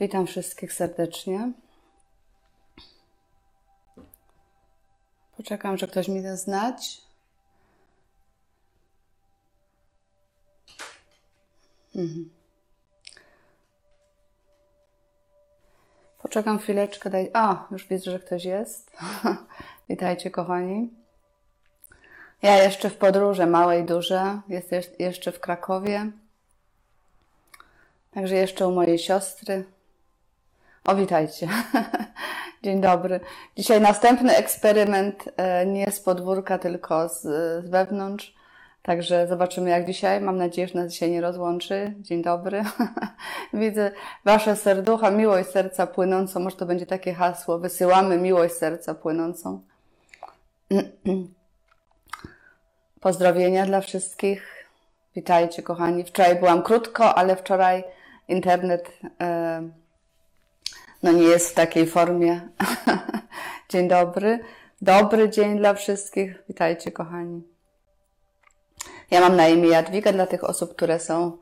Witam wszystkich serdecznie. Poczekam, że ktoś mi da znać. Mhm. Poczekam chwileczkę. Daj... A, już widzę, że ktoś jest. Witajcie, kochani. Ja jeszcze w podróży, małej, duże. Jest jeszcze w Krakowie. Także jeszcze u mojej siostry. O, witajcie. Dzień dobry. Dzisiaj następny eksperyment e, nie z podwórka, tylko z, z wewnątrz. Także zobaczymy jak dzisiaj. Mam nadzieję, że nas dzisiaj nie rozłączy. Dzień dobry. Widzę Wasze serducha, miłość serca płynącą. Może to będzie takie hasło. Wysyłamy miłość serca płynącą. Pozdrowienia dla wszystkich. Witajcie, kochani. Wczoraj byłam krótko, ale wczoraj internet e, no nie jest w takiej formie. dzień dobry. Dobry dzień dla wszystkich. Witajcie, kochani. Ja mam na imię Jadwiga dla tych osób, które są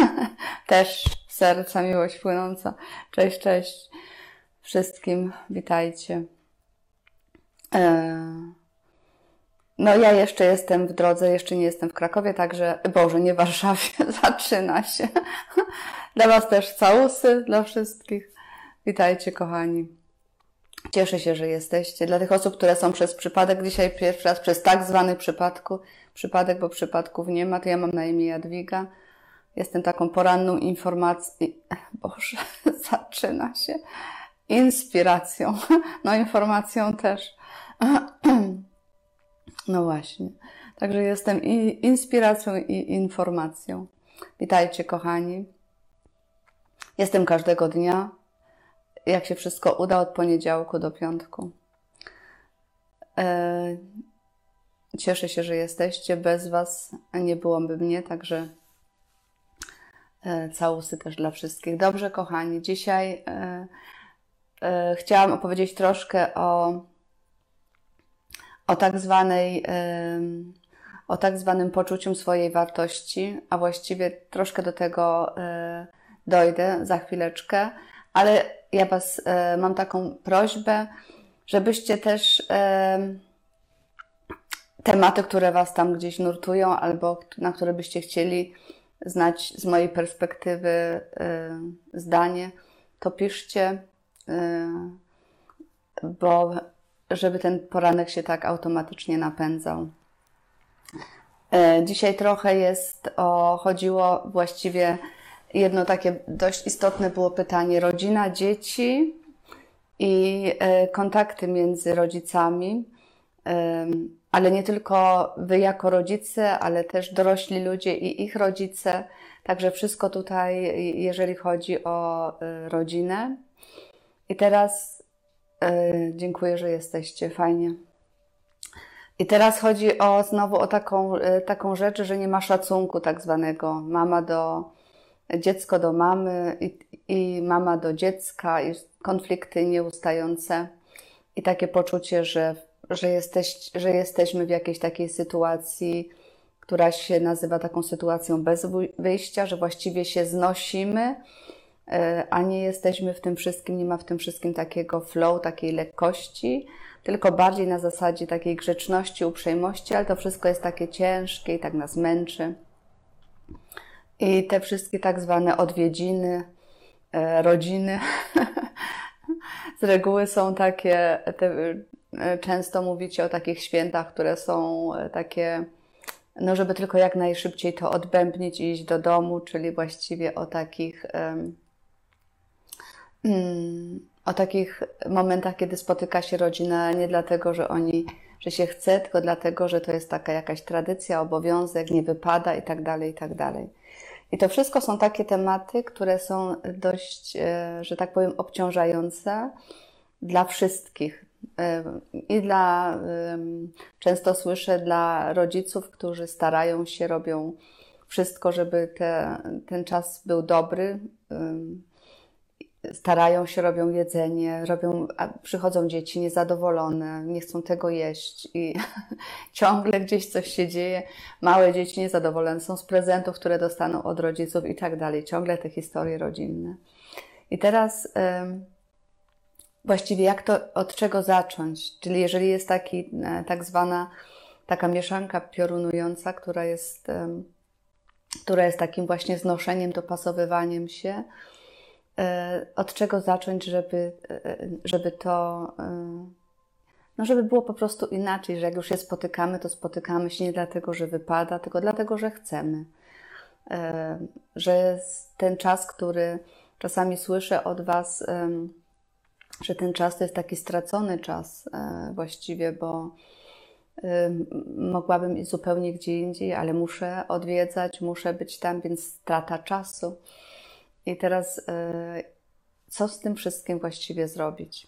też serca miłość płynąca. Cześć, cześć wszystkim. Witajcie. E, no ja jeszcze jestem w drodze, jeszcze nie jestem w Krakowie, także, Boże, nie w Warszawie, zaczyna się. Dla Was też całusy, dla wszystkich. Witajcie, kochani. Cieszę się, że jesteście. Dla tych osób, które są przez przypadek dzisiaj pierwszy raz, przez tak zwany przypadku, przypadek, bo przypadków nie ma, to ja mam na imię Jadwiga. Jestem taką poranną informacją. Boże, zaczyna się. Inspiracją. No, informacją też. No właśnie. Także jestem i inspiracją, i informacją. Witajcie, kochani. Jestem każdego dnia, jak się wszystko uda, od poniedziałku do piątku. E, cieszę się, że jesteście. Bez Was nie byłoby mnie, także e, całusy też dla wszystkich. Dobrze, kochani, dzisiaj e, chciałam opowiedzieć troszkę o, o tak zwanej o tak zwanym poczuciu swojej wartości, a właściwie troszkę do tego dojdę za chwileczkę, ale ja Was e, mam taką prośbę, żebyście też e, tematy, które Was tam gdzieś nurtują, albo na które byście chcieli znać z mojej perspektywy e, zdanie, to piszcie, e, bo żeby ten poranek się tak automatycznie napędzał. E, dzisiaj trochę jest o, chodziło właściwie jedno takie dość istotne było pytanie: rodzina, dzieci i e, kontakty między rodzicami, ale nie tylko wy jako rodzice, ale też dorośli ludzie i ich rodzice. Także wszystko tutaj, jeżeli chodzi o e, rodzinę. I teraz e, dziękuję, że jesteście. Fajnie. I teraz chodzi o znowu o taką, taką rzecz, że nie ma szacunku tak zwanego. Mama do, dziecko do mamy i, i mama do dziecka, i konflikty nieustające i takie poczucie, że, że, jesteś, że jesteśmy w jakiejś takiej sytuacji, która się nazywa taką sytuacją bez wyjścia, że właściwie się znosimy, e, a nie jesteśmy w tym wszystkim, nie ma w tym wszystkim takiego flow, takiej lekkości, tylko bardziej na zasadzie takiej grzeczności, uprzejmości, ale to wszystko jest takie ciężkie i tak nas męczy. I te wszystkie tak zwane odwiedziny, e, rodziny, z reguły są takie, te, e, często mówicie o takich świętach, które są e, takie, no żeby tylko jak najszybciej to odbębnić i iść do domu, czyli właściwie o takich, um, o takich momentach, kiedy spotyka się rodzina nie dlatego, że oni, że się chce, tylko dlatego, że to jest taka jakaś tradycja, obowiązek, nie wypada i tak dalej, i tak dalej. I to wszystko są takie tematy, które są dość, e, że tak powiem, obciążające dla wszystkich. E, I dla, często słyszę, dla rodziców, którzy starają się, robią wszystko, żeby te, ten czas był dobry starają się, robią jedzenie, robią, przychodzą dzieci niezadowolone, nie chcą tego jeść i ciągle gdzieś coś się dzieje. Małe dzieci niezadowolone są z prezentów, które dostaną od rodziców i tak dalej. Ciągle te historie rodzinne. I teraz właściwie jak to, od czego zacząć? Czyli jeżeli jest taki, e, tak zwana taka mieszanka piorunująca, która jest, która jest takim właśnie znoszeniem, dopasowywaniem się, od czego zacząć, żeby, e, żeby to, no żeby było po prostu inaczej, że jak już się spotykamy, to spotykamy się nie dlatego, że wypada, tylko dlatego, że chcemy. Że ten czas, który czasami słyszę od Was, że ten czas to jest taki stracony czas e, właściwie, bo mogłabym iść zupełnie gdzie indziej, ale muszę odwiedzać, muszę być tam, więc strata czasu. I teraz e, co z tym wszystkim właściwie zrobić?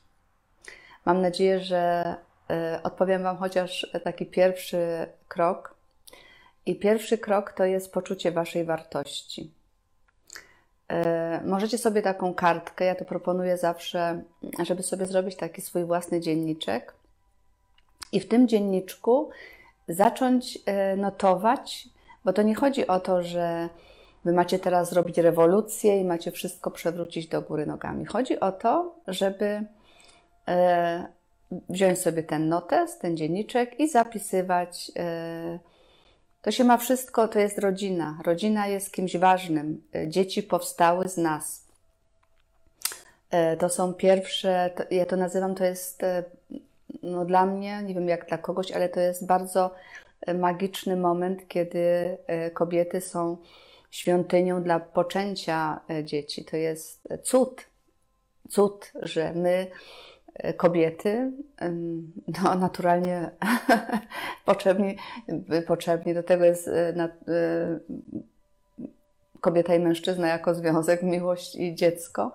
Mam nadzieję, że e, odpowiem Wam chociaż taki pierwszy krok. I pierwszy krok to jest poczucie Waszej wartości. E, możecie sobie taką kartkę, ja to proponuję zawsze, żeby sobie zrobić taki swój własny dzienniczek i w tym dzienniczku zacząć notować, bo to nie chodzi o to, że wy macie teraz zrobić rewolucję i macie wszystko przewrócić do góry nogami. Chodzi o to, żeby e, wziąć sobie ten notes, ten dzienniczek i zapisywać to się ma wszystko, to jest rodzina. Rodzina jest kimś ważnym. E, dzieci powstały z nas. E, to są pierwsze, to, ja to nazywam, to jest e, no, dla mnie, nie wiem jak dla kogoś, ale to jest bardzo magiczny moment, kiedy kobiety są świątynią dla poczęcia dzieci. To jest cud. Cud, że my kobiety, no naturalnie potrzebni, potrzebni do tego jest e, e, kobieta i mężczyzna jako związek, miłość i dziecko,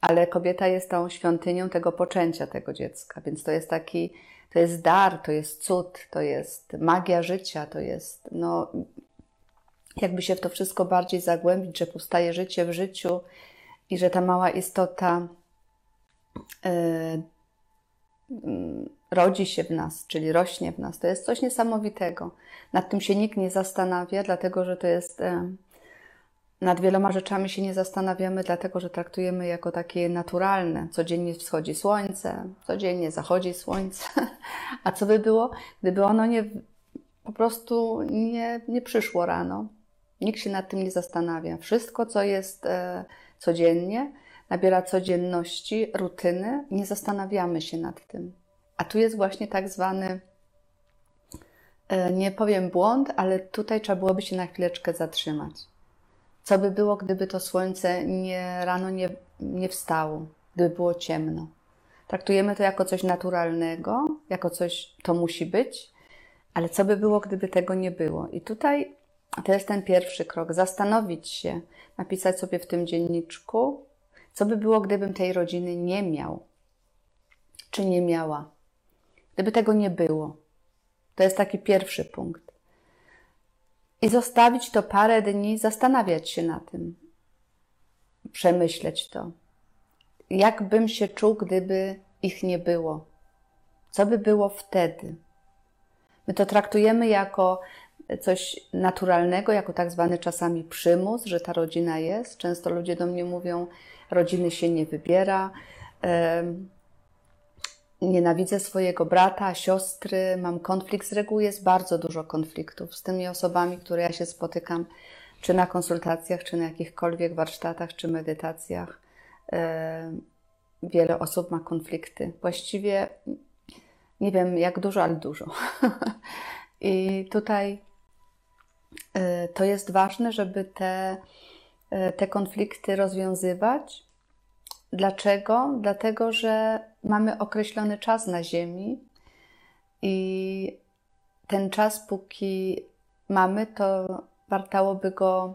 ale kobieta jest tą świątynią tego poczęcia tego dziecka, więc to jest taki, to jest dar, to jest cud, to jest magia życia, to jest, no, jakby się w to wszystko bardziej zagłębić, że powstaje życie w życiu i że ta mała istota Y, rodzi się w nas, czyli rośnie w nas. To jest coś niesamowitego. Nad tym się nikt nie zastanawia, dlatego że to jest. Y, nad wieloma rzeczami się nie zastanawiamy, dlatego że traktujemy jako takie naturalne. Codziennie wschodzi słońce, codziennie zachodzi słońce. A co by było, gdyby ono nie, po prostu nie, nie przyszło rano? Nikt się nad tym nie zastanawia. Wszystko, co jest e, codziennie, nabiera codzienności, rutyny, nie zastanawiamy się nad tym. A tu jest właśnie tak zwany, e, nie powiem błąd, ale tutaj trzeba byłoby się na chwileczkę zatrzymać. Co by było, gdyby to słońce nie, rano nie, nie wstało, gdyby było ciemno? Traktujemy to jako coś naturalnego, jako coś, to musi być, ale co by było, gdyby tego nie było? I tutaj to jest ten pierwszy krok, zastanowić się, napisać sobie w tym dzienniczku, co by było, gdybym tej rodziny nie miał? Czy nie miała? Gdyby tego nie było. To jest taki pierwszy punkt. I zostawić to parę dni, zastanawiać się na tym, przemyśleć to. Jak bym się czuł, gdyby ich nie było? Co by było wtedy? My to traktujemy jako coś naturalnego, jako tak zwany czasami przymus, że ta rodzina jest. Często ludzie do mnie mówią, rodziny się nie wybiera. Nienawidzę swojego brata, siostry, mam konflikt. Z reguły jest bardzo dużo konfliktów z tymi osobami, które ja się spotykam, czy na konsultacjach, czy na jakichkolwiek warsztatach, czy medytacjach. Wiele osób ma konflikty. Właściwie nie wiem jak dużo, ale dużo. I tutaj to jest ważne, żeby te E, te konflikty rozwiązywać. Dlaczego? Dlatego, że mamy określony czas na Ziemi i ten czas, póki mamy, to wartałoby go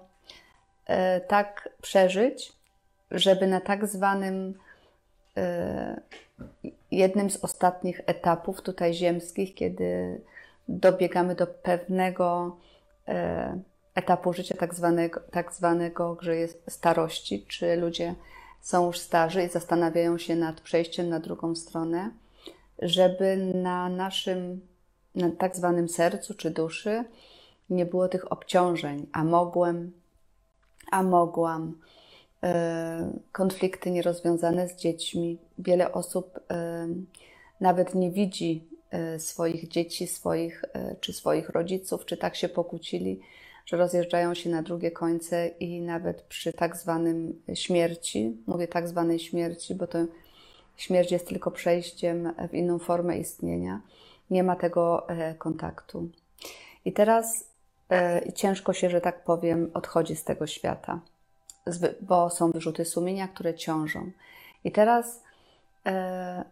e, tak przeżyć, żeby na tak zwanym e, jednym z ostatnich etapów tutaj ziemskich, kiedy dobiegamy do pewnego etapu życia tak zwanego, tak zwanego że jest starości, czy ludzie są już starzy i zastanawiają się nad przejściem na drugą stronę, żeby na naszym na tak zwanym sercu czy duszy nie było tych obciążeń, a mogłem, a mogłam, konflikty nierozwiązane z dziećmi. Wiele osób nawet nie widzi swoich dzieci, swoich, czy swoich rodziców, czy tak się pokłócili, że rozjeżdżają się na drugie końce i nawet przy tak zwanym śmierci, mówię tak zwanej śmierci, bo to śmierć jest tylko przejściem w inną formę istnienia, nie ma tego e, kontaktu. I teraz e, ciężko się, że tak powiem, odchodzi z tego świata, bo są wyrzuty sumienia, które ciążą. I teraz e,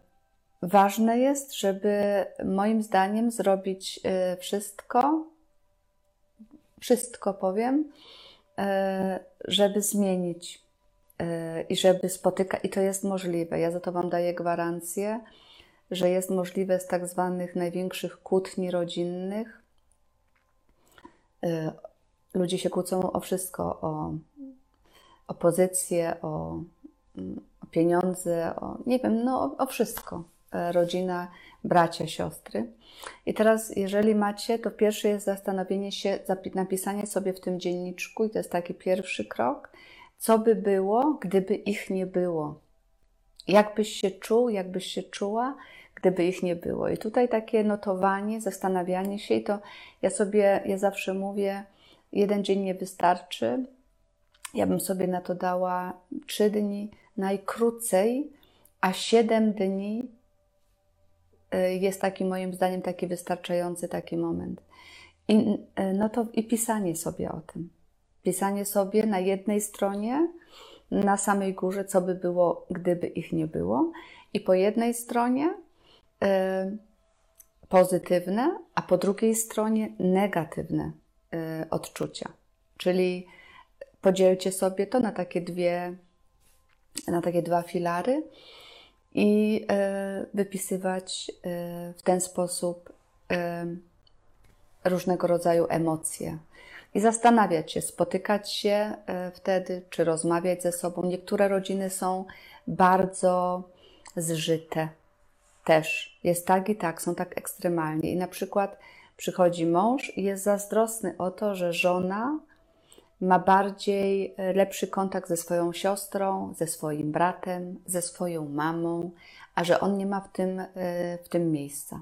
ważne jest, żeby moim zdaniem zrobić wszystko, wszystko powiem, żeby zmienić i żeby spotykać, i to jest możliwe. Ja za to Wam daję gwarancję, że jest możliwe z tak zwanych największych kłótni rodzinnych. Y, ludzie się kłócą o wszystko, o, o pozycję, o, o pieniądze, o, nie wiem, no o, o wszystko. E, rodzina, bracia, siostry. I teraz, jeżeli macie, to pierwsze jest zastanowienie się, napisanie sobie w tym dzienniczku, i to jest taki pierwszy krok, co by było, gdyby ich nie było. Jak byś się czuł, jak byś się czuła, gdyby ich nie było. I tutaj takie notowanie, zastanawianie się, i to ja sobie, ja zawsze mówię, jeden dzień nie wystarczy. Ja bym sobie na to dała trzy dni najkrócej, a siedem dni jest taki moim zdaniem taki wystarczający taki moment. I, y, no to i pisanie sobie o tym. Pisanie sobie na jednej stronie, na samej górze, co by było, gdyby ich nie było, i po jednej stronie y, pozytywne, a po drugiej stronie negatywne y, odczucia. Czyli podzielcie sobie to na takie dwie, na takie dwa filary i y, wypisywać w ten sposób różnego rodzaju emocje i zastanawiać się, spotykać się e, wtedy, czy rozmawiać ze sobą. Niektóre rodziny są bardzo zżyte też. Jest tak i tak, są tak ekstremalnie. I na przykład przychodzi mąż i jest zazdrosny o to, że żona ma bardziej e, lepszy kontakt ze swoją siostrą, ze swoim bratem, ze swoją mamą, a że on nie ma w tym, e, w tym miejsca.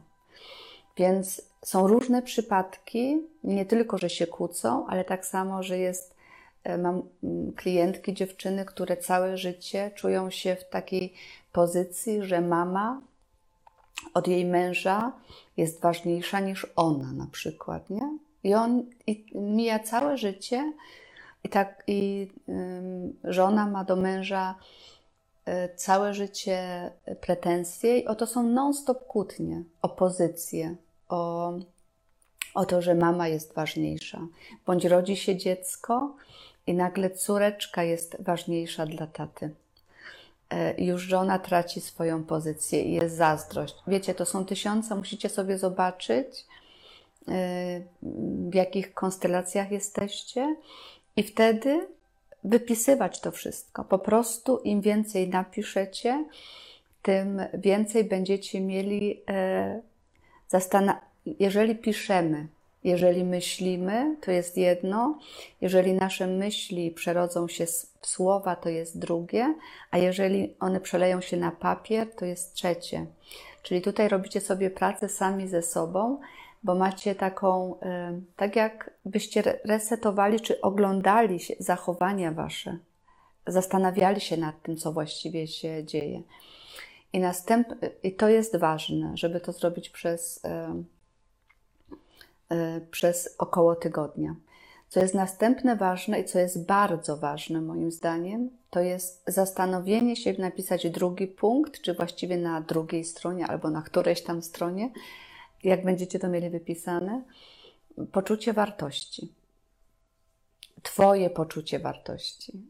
Więc są różne przypadki, nie tylko, że się kłócą, ale tak samo, że jest, e, mam mm, klientki, dziewczyny, które całe życie czują się w takiej pozycji, że mama od jej męża jest ważniejsza niż ona na przykład, nie? I on i mija całe życie i tak i żona ma do męża y, całe życie pretensje i oto są non-stop kłótnie, opozycje, o, o to, że mama jest ważniejsza. Bądź rodzi się dziecko i nagle córeczka jest ważniejsza dla taty. E, już żona traci swoją pozycję i jest zazdrość. Wiecie, to są tysiące, musicie sobie zobaczyć, e, w jakich konstelacjach jesteście, i wtedy wypisywać to wszystko. Po prostu im więcej napiszecie, tym więcej będziecie mieli e, jeżeli piszemy, jeżeli myślimy, to jest jedno, jeżeli nasze myśli przerodzą się w słowa, to jest drugie, a jeżeli one przeleją się na papier, to jest trzecie. Czyli tutaj robicie sobie pracę sami ze sobą, bo macie taką, tak jakbyście resetowali czy oglądali zachowania wasze, zastanawiali się nad tym, co właściwie się dzieje. I, następ, I to jest ważne, żeby to zrobić przez, yy, przez około tygodnia. Co jest następne ważne i co jest bardzo ważne moim zdaniem, to jest zastanowienie się, napisać drugi punkt, czy właściwie na drugiej stronie albo na którejś tam stronie, jak będziecie to mieli wypisane, poczucie wartości. Twoje poczucie wartości.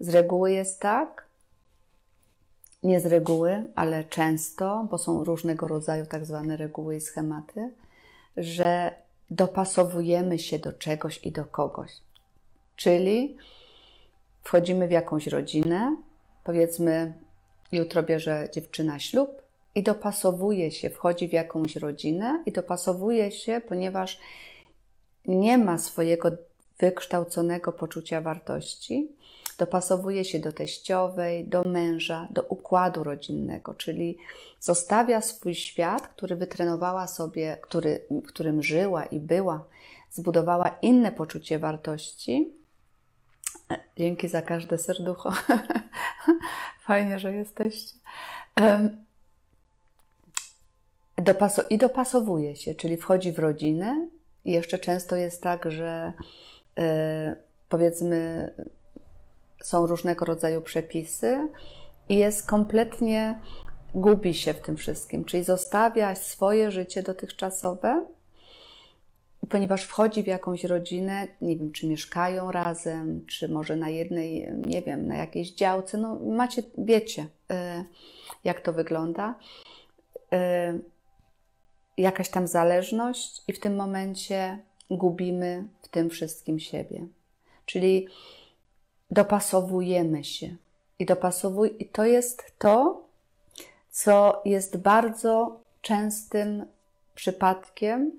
Z reguły jest tak, nie z reguły, ale często, bo są różnego rodzaju tak zwane reguły i schematy, że dopasowujemy się do czegoś i do kogoś. Czyli wchodzimy w jakąś rodzinę, powiedzmy, jutro bierze dziewczyna ślub i dopasowuje się, wchodzi w jakąś rodzinę i dopasowuje się, ponieważ nie ma swojego wykształconego poczucia wartości, dopasowuje się do teściowej, do męża, do układu rodzinnego, czyli zostawia swój świat, który wytrenowała sobie, który, którym żyła i była, zbudowała inne poczucie wartości. Dzięki za każde serducho. Fajnie, że jesteście. I dopasowuje się, czyli wchodzi w rodzinę. I jeszcze często jest tak, że e, powiedzmy, są różnego rodzaju przepisy i jest kompletnie, gubi się w tym wszystkim, czyli zostawia swoje życie dotychczasowe, ponieważ wchodzi w jakąś rodzinę, nie wiem, czy mieszkają razem, czy może na jednej, nie wiem, na jakiejś działce, no macie, wiecie, y, jak to wygląda. Jakaś tam zależność i w tym momencie gubimy w tym wszystkim siebie. Czyli dopasowujemy się. I, dopasowuj, I to jest to, co jest bardzo częstym przypadkiem,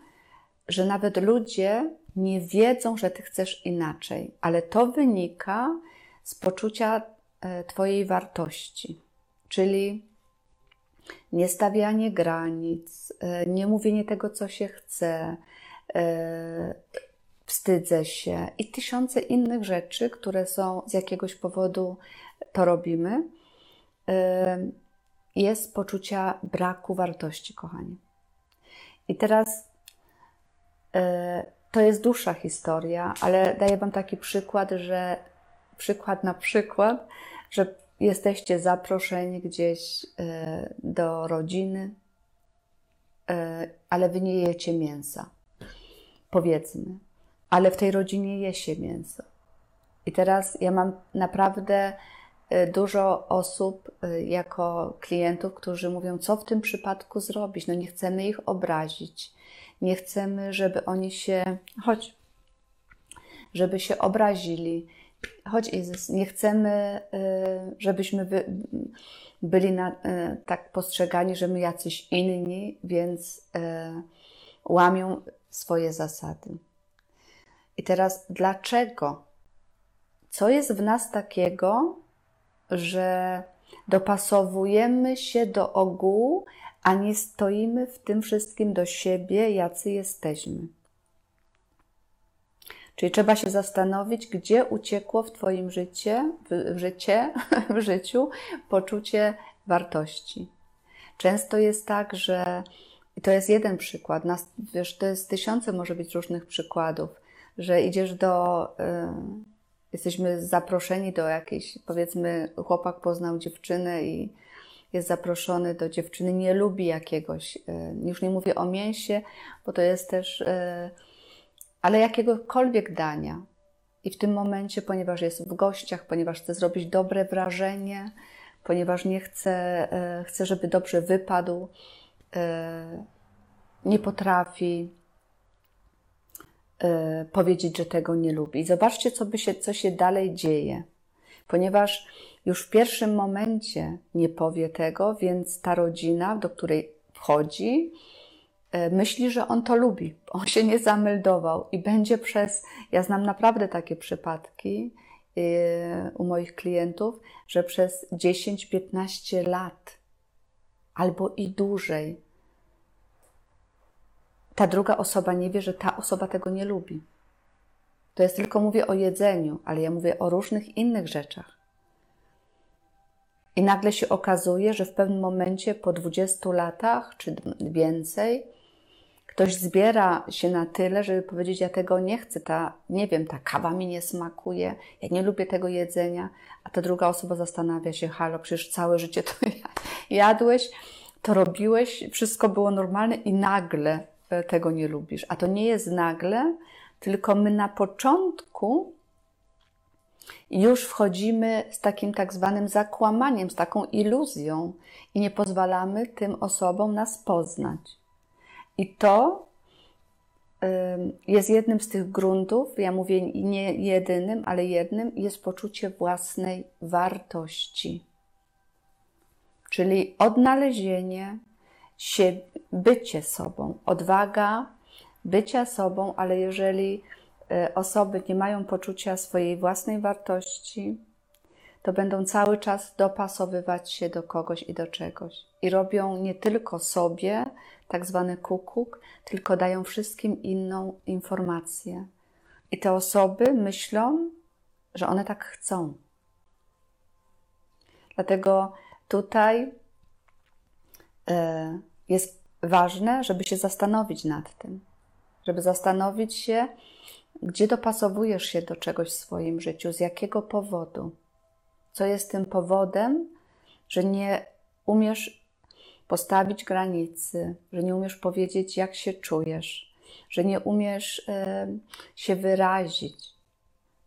że nawet ludzie nie wiedzą, że ty chcesz inaczej, ale to wynika z poczucia e, Twojej wartości, czyli niestawianie granic, e, nie mówienie tego, co się chce, e, wstydzę się i tysiące innych rzeczy, które są z jakiegoś powodu to robimy, jest poczucia braku wartości, kochani. I teraz e, to jest dłuższa historia, ale daję Wam taki przykład, że przykład na przykład, że jesteście zaproszeni gdzieś e, do rodziny, e, ale Wy nie jecie mięsa. Powiedzmy ale w tej rodzinie je się mięso. I teraz ja mam naprawdę y, dużo osób jako klientów, którzy mówią, co w tym przypadku zrobić. No nie chcemy ich obrazić. Nie chcemy, żeby oni się, choć, żeby się obrazili. Choć nie chcemy, y, żebyśmy byli na, tak postrzegani, że my jacyś inni, więc łamią swoje zasady. I teraz dlaczego? Co jest w nas takiego, że dopasowujemy się do ogółu, a nie stoimy w tym wszystkim do siebie, jacy jesteśmy? Czyli trzeba się zastanowić, gdzie uciekło w Twoim życie, w, życie, w życiu poczucie wartości. Często jest tak, że i to jest jeden przykład, nas, wiesz, to jest tysiące może być różnych przykładów, że idziesz do. Y, jesteśmy zaproszeni do jakiejś, powiedzmy, chłopak poznał dziewczynę i jest zaproszony do dziewczyny, nie lubi jakiegoś, y, już nie mówię o mięsie, bo to jest też, y, ale jakiegokolwiek dania. I w tym momencie, ponieważ jest w gościach, ponieważ chce zrobić dobre wrażenie, ponieważ nie chce, chce żeby dobrze wypadł, nie potrafi, y, powiedzieć, że tego nie lubi. I zobaczcie, co, by się, co się dalej dzieje. Ponieważ już w pierwszym momencie nie powie tego, więc ta rodzina, do której wchodzi, myśli, że on to lubi. On się nie zameldował i będzie przez. Ja znam naprawdę takie przypadki y, u moich klientów, że przez 10-15 lat albo i dłużej ta druga osoba nie wie, że ta osoba tego nie lubi. To jest tylko mówię o jedzeniu, ale ja mówię o różnych innych rzeczach. I nagle się okazuje, że w pewnym momencie po 20 latach czy więcej ktoś zbiera się na tyle, żeby powiedzieć: Ja tego nie chcę, ta, nie wiem, ta kawa mi nie smakuje, ja nie lubię tego jedzenia, a ta druga osoba zastanawia się: Halo, przecież całe życie to jadłeś, to robiłeś, wszystko było normalne i nagle E, tego nie lubisz. A to nie jest nagle, tylko my na początku już wchodzimy z takim tak zwanym zakłamaniem, z taką iluzją i nie pozwalamy tym osobom nas poznać. I to jest jednym z tych gruntów, ja mówię nie jedynym, ale jednym, jest poczucie własnej wartości. Czyli odnalezienie się, bycie sobą, odwaga bycia sobą, ale jeżeli e, osoby nie mają poczucia swojej własnej wartości, to będą cały czas dopasowywać się do kogoś i do czegoś. I robią nie tylko sobie tak zwany kukuk, tylko dają wszystkim inną informację. I te osoby myślą, że one tak chcą. Dlatego tutaj e, jest ważne, żeby się zastanowić nad tym, żeby zastanowić się, gdzie dopasowujesz się do czegoś w swoim życiu, z jakiego powodu, co jest tym powodem, że nie umiesz postawić granicy, że nie umiesz powiedzieć, jak się czujesz, że nie umiesz y, się wyrazić.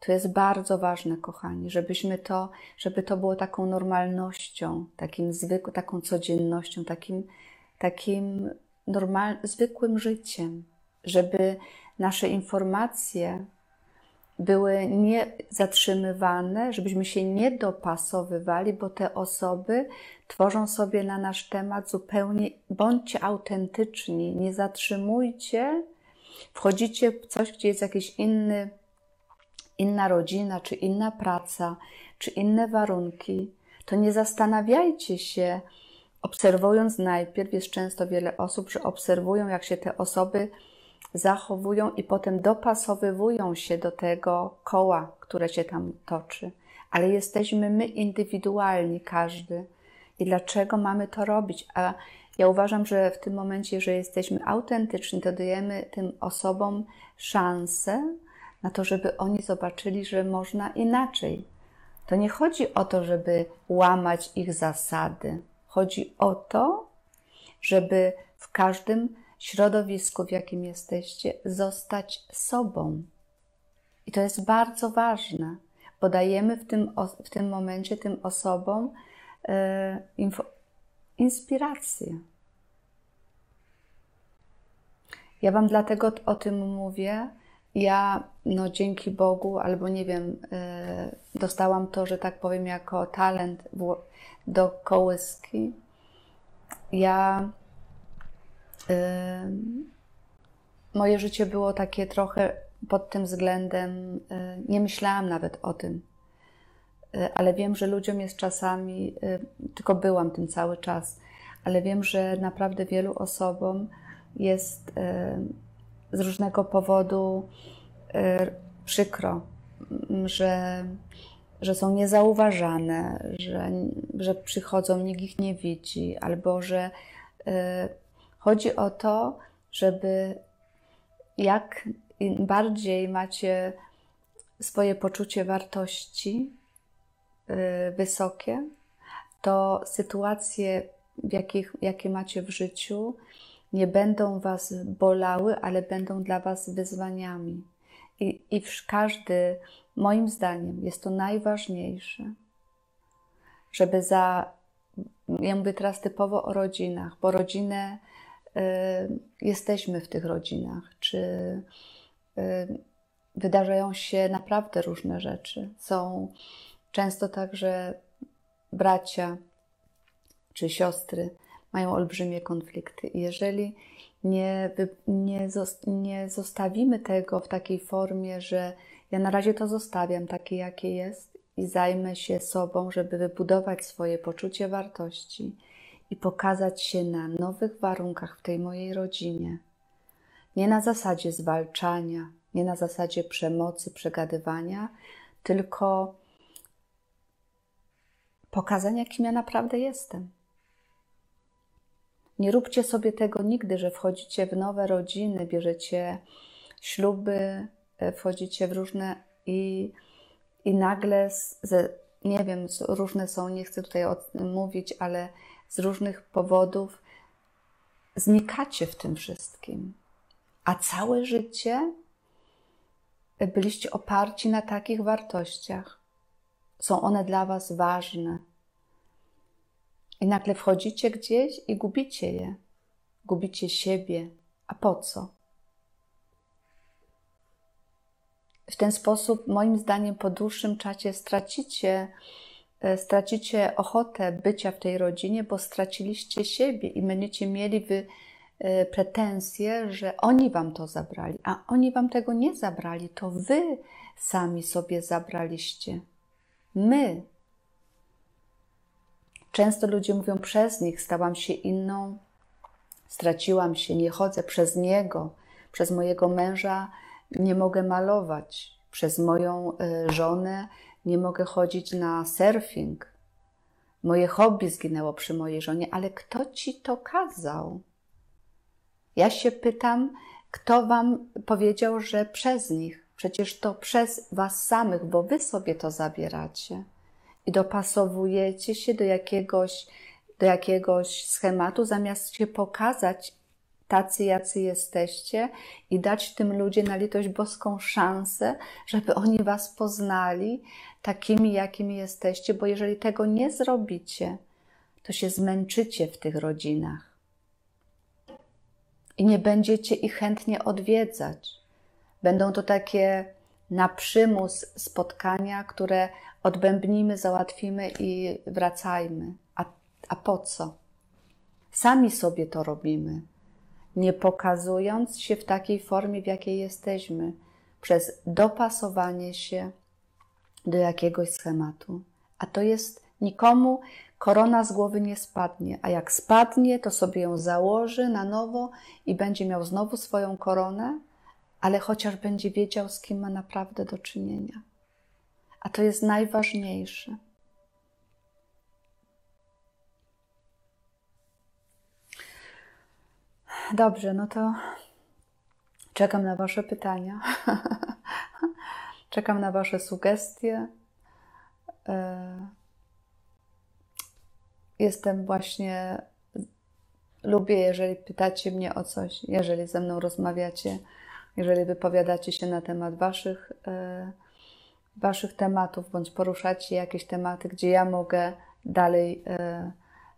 To jest bardzo ważne, kochani, żebyśmy to, żeby to było taką normalnością, takim zwykłym, taką codziennością, takim, takim normal, zwykłym życiem, żeby nasze informacje były nie zatrzymywane, żebyśmy się nie dopasowywali, bo te osoby tworzą sobie na nasz temat zupełnie, bądźcie autentyczni, nie zatrzymujcie, wchodzicie w coś, gdzie jest jakiś inny, inna rodzina, czy inna praca, czy inne warunki, to nie zastanawiajcie się, obserwując najpierw, jest często wiele osób, że obserwują, jak się te osoby zachowują i potem dopasowywują się do tego koła, które się tam toczy. Ale jesteśmy my indywidualni, każdy. I dlaczego mamy to robić? A ja uważam, że w tym momencie, że jesteśmy autentyczni, to dajemy tym osobom szansę na to, żeby oni zobaczyli, że można inaczej. To nie chodzi o to, żeby łamać ich zasady. Chodzi o to, żeby w każdym środowisku, w jakim jesteście, zostać sobą. I to jest bardzo ważne, bo dajemy w tym, w tym momencie tym osobom e, info, inspirację. Ja Wam dlatego o tym mówię. Ja, no dzięki Bogu, albo nie wiem, e, dostałam to, że tak powiem, jako talent do kołyski. Ja moje życie było takie trochę pod tym względem, y, nie myślałam nawet o tym, y, ale wiem, że ludziom jest czasami, y, tylko byłam tym cały czas, ale wiem, że naprawdę wielu osobom jest z różnego powodu przykro, że, że są niezauważane, że, że przychodzą, nikt ich nie widzi, albo że Chodzi o to, żeby jak bardziej macie swoje poczucie wartości yy, wysokie, to sytuacje, jakich, jakie macie w życiu, nie będą Was bolały, ale będą dla Was wyzwaniami. I, i każdy, moim zdaniem, jest to najważniejsze, żeby za. Ja mówię teraz typowo o rodzinach, bo rodzinę Y, jesteśmy w tych rodzinach, czy y, wydarzają się naprawdę różne rzeczy. Są często tak, że bracia czy siostry mają olbrzymie konflikty. I jeżeli nie, nie, nie zostawimy tego w takiej formie, że ja na razie to zostawiam takie, jakie jest i zajmę się sobą, żeby wybudować swoje poczucie wartości, i pokazać się na nowych warunkach w tej mojej rodzinie. Nie na zasadzie zwalczania, nie na zasadzie przemocy, przegadywania, tylko pokazania, kim ja naprawdę jestem. Nie róbcie sobie tego nigdy, że wchodzicie w nowe rodziny, bierzecie śluby, e, wchodzicie w różne i, i nagle, ze, nie wiem, różne są, nie chcę tutaj mówić, ale z różnych powodów znikacie w tym wszystkim. A całe życie byliście oparci na takich wartościach. Są one dla Was ważne. I nagle wchodzicie gdzieś i gubicie je. Gubicie siebie. A po co? W ten sposób, moim zdaniem, po dłuższym czasie stracicie stracicie ochotę bycia w tej rodzinie, bo straciliście siebie i będziecie mieli wy e, pretensje, że oni wam to zabrali, a oni wam tego nie zabrali, to wy sami sobie zabraliście. My Często ludzie mówią, przez nich stałam się inną, straciłam się, nie chodzę przez niego, przez mojego męża nie mogę malować, przez moją y, żonę nie mogę chodzić na surfing. Moje hobby zginęło przy mojej żonie, ale kto ci to kazał? Ja się pytam, kto wam powiedział, że przez nich? Przecież to przez was samych, bo wy sobie to zabieracie i dopasowujecie się do jakiegoś, do jakiegoś schematu, zamiast się pokazać tacy, jacy jesteście i dać tym ludziom na litość boską szansę, żeby oni was poznali takimi, jakimi jesteście, bo jeżeli tego nie zrobicie, to się zmęczycie w tych rodzinach i nie będziecie ich chętnie odwiedzać. Będą to takie na przymus spotkania, które odbębnimy, załatwimy i wracajmy. A, a po co? Sami sobie to robimy, nie pokazując się w takiej formie, w jakiej jesteśmy, przez dopasowanie się do jakiegoś schematu. A to jest nikomu korona z głowy nie spadnie, a jak spadnie, to sobie ją założy na nowo i będzie miał znowu swoją koronę, ale chociaż będzie wiedział, z kim ma naprawdę do czynienia. A to jest najważniejsze. Dobrze, no to czekam na Wasze pytania. czekam na Wasze sugestie. E, jestem właśnie, lubię, jeżeli pytacie mnie o coś, jeżeli ze mną rozmawiacie jeżeli wypowiadacie się na temat waszych, e, waszych tematów, bądź poruszacie jakieś tematy, gdzie ja mogę dalej e,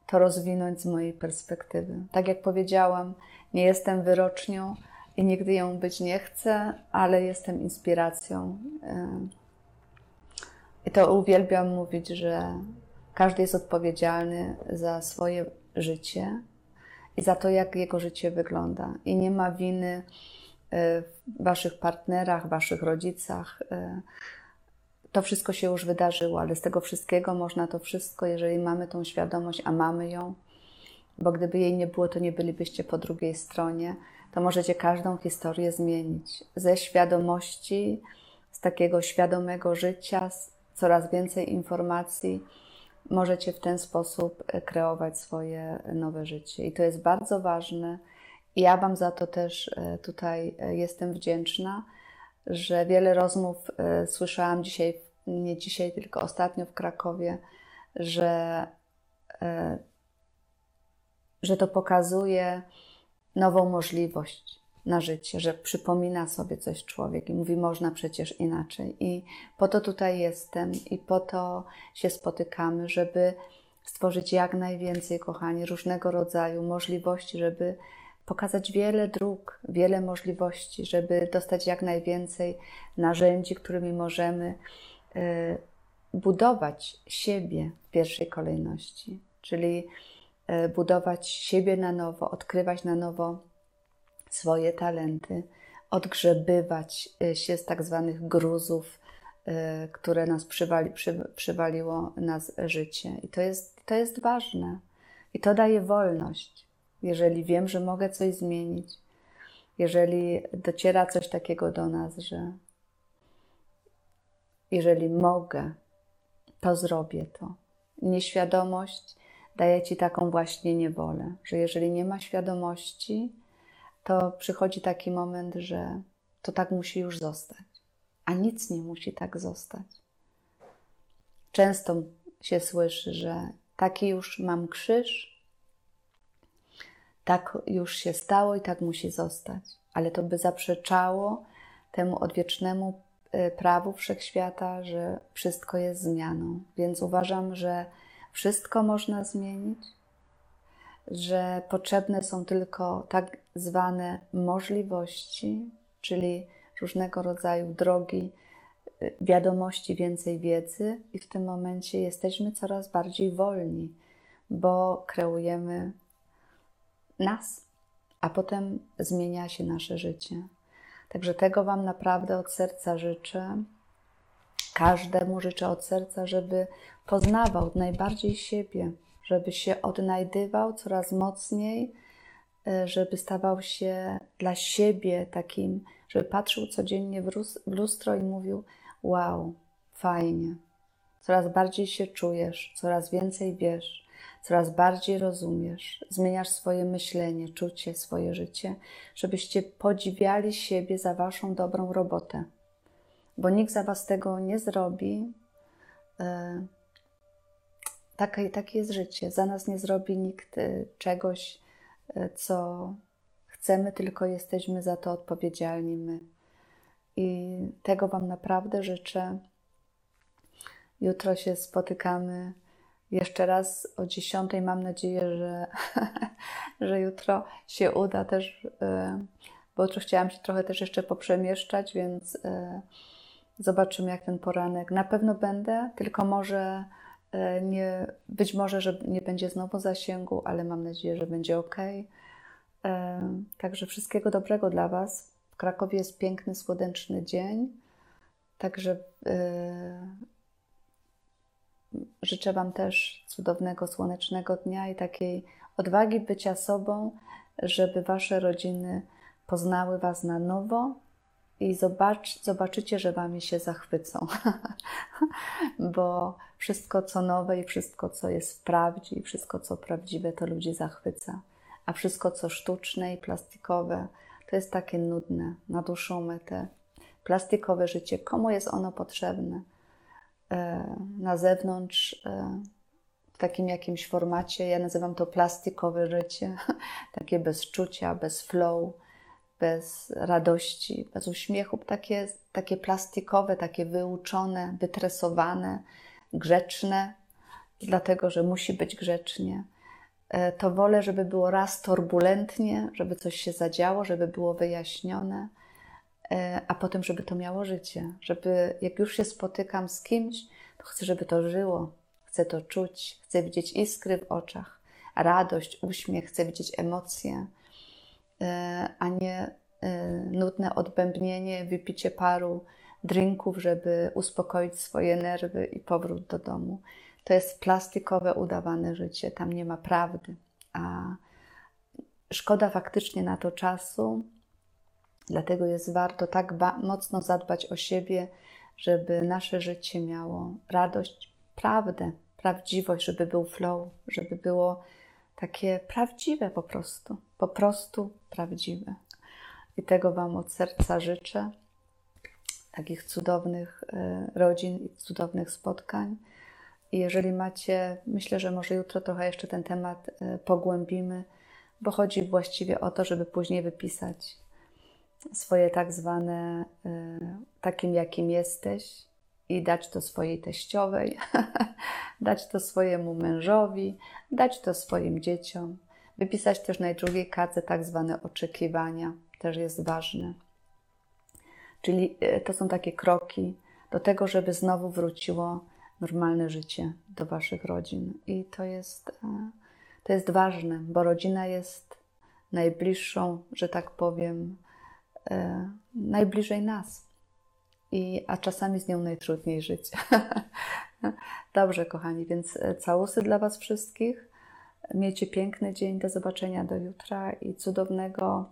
to rozwinąć z mojej perspektywy. Tak jak powiedziałam, nie jestem wyrocznią i nigdy ją być nie chcę, ale jestem inspiracją. E, I to uwielbiam mówić, że każdy jest odpowiedzialny za swoje życie i za to, jak jego życie wygląda. I nie ma winy w Waszych partnerach, Waszych rodzicach. E, to wszystko się już wydarzyło, ale z tego wszystkiego można to wszystko, jeżeli mamy tą świadomość, a mamy ją, bo gdyby jej nie było, to nie bylibyście po drugiej stronie, to możecie każdą historię zmienić. Ze świadomości, z takiego świadomego życia, z coraz więcej informacji, możecie w ten sposób e, kreować swoje nowe życie. I to jest bardzo ważne ja Wam za to też e, tutaj e, jestem wdzięczna, że wiele rozmów słyszałam dzisiaj, nie dzisiaj, tylko ostatnio w Krakowie, że, że to pokazuje nową możliwość na życie, że przypomina sobie coś człowiek i mówi, można przecież inaczej. I po to tutaj jestem i po to się spotykamy, żeby stworzyć jak najwięcej, kochani, różnego rodzaju możliwości, żeby pokazać wiele dróg, wiele możliwości, żeby dostać jak najwięcej narzędzi, którymi możemy e, budować siebie w pierwszej kolejności, czyli budować siebie na nowo, odkrywać na nowo swoje talenty, odgrzebywać e, się z tak zwanych gruzów, które nas przywali, przy, przywaliło nas życie. I to jest, to jest ważne. I to daje wolność jeżeli wiem, że mogę coś zmienić, jeżeli dociera coś takiego do nas, że jeżeli mogę, to zrobię to. Nieświadomość daje ci taką właśnie niewolę, że jeżeli nie ma świadomości, to przychodzi taki moment, że to tak musi już zostać, a nic nie musi tak zostać. Często się słyszy, że taki już mam krzyż, tak już się stało i tak musi zostać. Ale to by zaprzeczało temu odwiecznemu e, prawu wszechświata, że wszystko jest zmianą. Więc uważam, że wszystko można zmienić, że potrzebne są tylko tak zwane możliwości, czyli różnego rodzaju drogi, e, wiadomości, więcej wiedzy, i w tym momencie jesteśmy coraz bardziej wolni, bo kreujemy nas, a potem zmienia się nasze życie. Także tego Wam naprawdę od serca życzę. Każdemu życzę od serca, żeby poznawał najbardziej siebie, żeby się odnajdywał coraz mocniej, e, żeby stawał się dla siebie takim, żeby patrzył codziennie w lustro i mówił: Wow, fajnie. Coraz bardziej się czujesz, coraz więcej wiesz, coraz bardziej rozumiesz, zmieniasz swoje myślenie, czucie, swoje życie, żebyście podziwiali siebie za waszą dobrą robotę. Bo nikt za was tego nie zrobi. E, takie, jest życie. Za nas nie zrobi nikt e, czegoś, e, co chcemy, tylko jesteśmy za to odpowiedzialni my. I tego Wam naprawdę życzę. Jutro się spotykamy jeszcze raz o 10. Mam nadzieję, że, że jutro się uda też, bo jutro chciałam się trochę też jeszcze poprzemieszczać, więc zobaczymy, jak ten poranek. Na pewno będę, tylko może E, nie, być może, że nie będzie znowu zasięgu, ale mam nadzieję, że będzie ok. E, także wszystkiego dobrego dla Was. W Krakowie jest piękny, słoneczny dzień. Także e, życzę Wam też cudownego, słonecznego dnia i takiej odwagi bycia sobą, żeby Wasze rodziny poznały Was na nowo i zobacz, zobaczycie, że Wami się zachwycą. Bo wszystko, co nowe i wszystko, co jest w prawdzie i wszystko, co prawdziwe, to ludzi zachwyca. A wszystko, co sztuczne i plastikowe, to jest takie nudne, na dłuższą metę. Plastikowe życie, komu jest ono potrzebne? E, na zewnątrz, e, w takim jakimś formacie, ja nazywam to plastikowe życie, takie bez czucia, bez flow, bez radości, bez uśmiechu, takie, takie plastikowe, takie wyuczone, wytresowane, grzeczne, dlatego że musi być grzecznie. E, to wolę, żeby było raz turbulentnie, żeby coś się zadziało, żeby było wyjaśnione, e, a potem, żeby to miało życie. Żeby jak już się spotykam z kimś, to chcę, żeby to żyło, chcę to czuć, chcę widzieć iskry w oczach, radość, uśmiech, chcę widzieć emocje, a nie nudne odbębnienie, wypicie paru drinków, żeby uspokoić swoje nerwy i powrót do domu. To jest plastikowe, udawane życie, tam nie ma prawdy. A szkoda faktycznie na to czasu, dlatego jest warto tak mocno zadbać o siebie, żeby nasze życie miało radość, prawdę, prawdziwość, żeby był flow, żeby było takie prawdziwe po prostu, po prostu prawdziwe. I tego Wam od serca życzę takich cudownych e, rodzin i cudownych spotkań. I jeżeli macie, myślę, że może jutro trochę jeszcze ten temat e, pogłębimy, bo chodzi właściwie o to, żeby później wypisać swoje tak zwane e, takim, jakim jesteś i dać to swojej teściowej, dać to swojemu mężowi, dać to swoim dzieciom. Wypisać też na drugiej kartce tak zwane oczekiwania, też jest ważne. Czyli e, to są takie kroki do tego, żeby znowu wróciło normalne życie do Waszych rodzin. I to jest, e, to jest ważne, bo rodzina jest najbliższą, że tak powiem, e, najbliżej nas. I, a czasami z nią najtrudniej żyć. Dobrze, kochani, więc całusy dla Was wszystkich. Miejcie piękny dzień, do zobaczenia do jutra i cudownego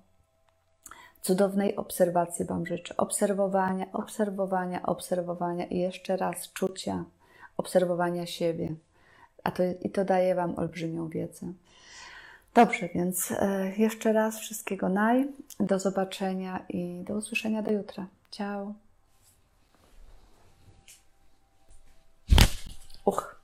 Cudownej obserwacji Wam życzę. Obserwowania, obserwowania, obserwowania i jeszcze raz czucia, obserwowania siebie. A to, I to daje Wam olbrzymią wiedzę. Dobrze, więc e, jeszcze raz wszystkiego naj. Do zobaczenia i do usłyszenia do jutra. Ciao. Och,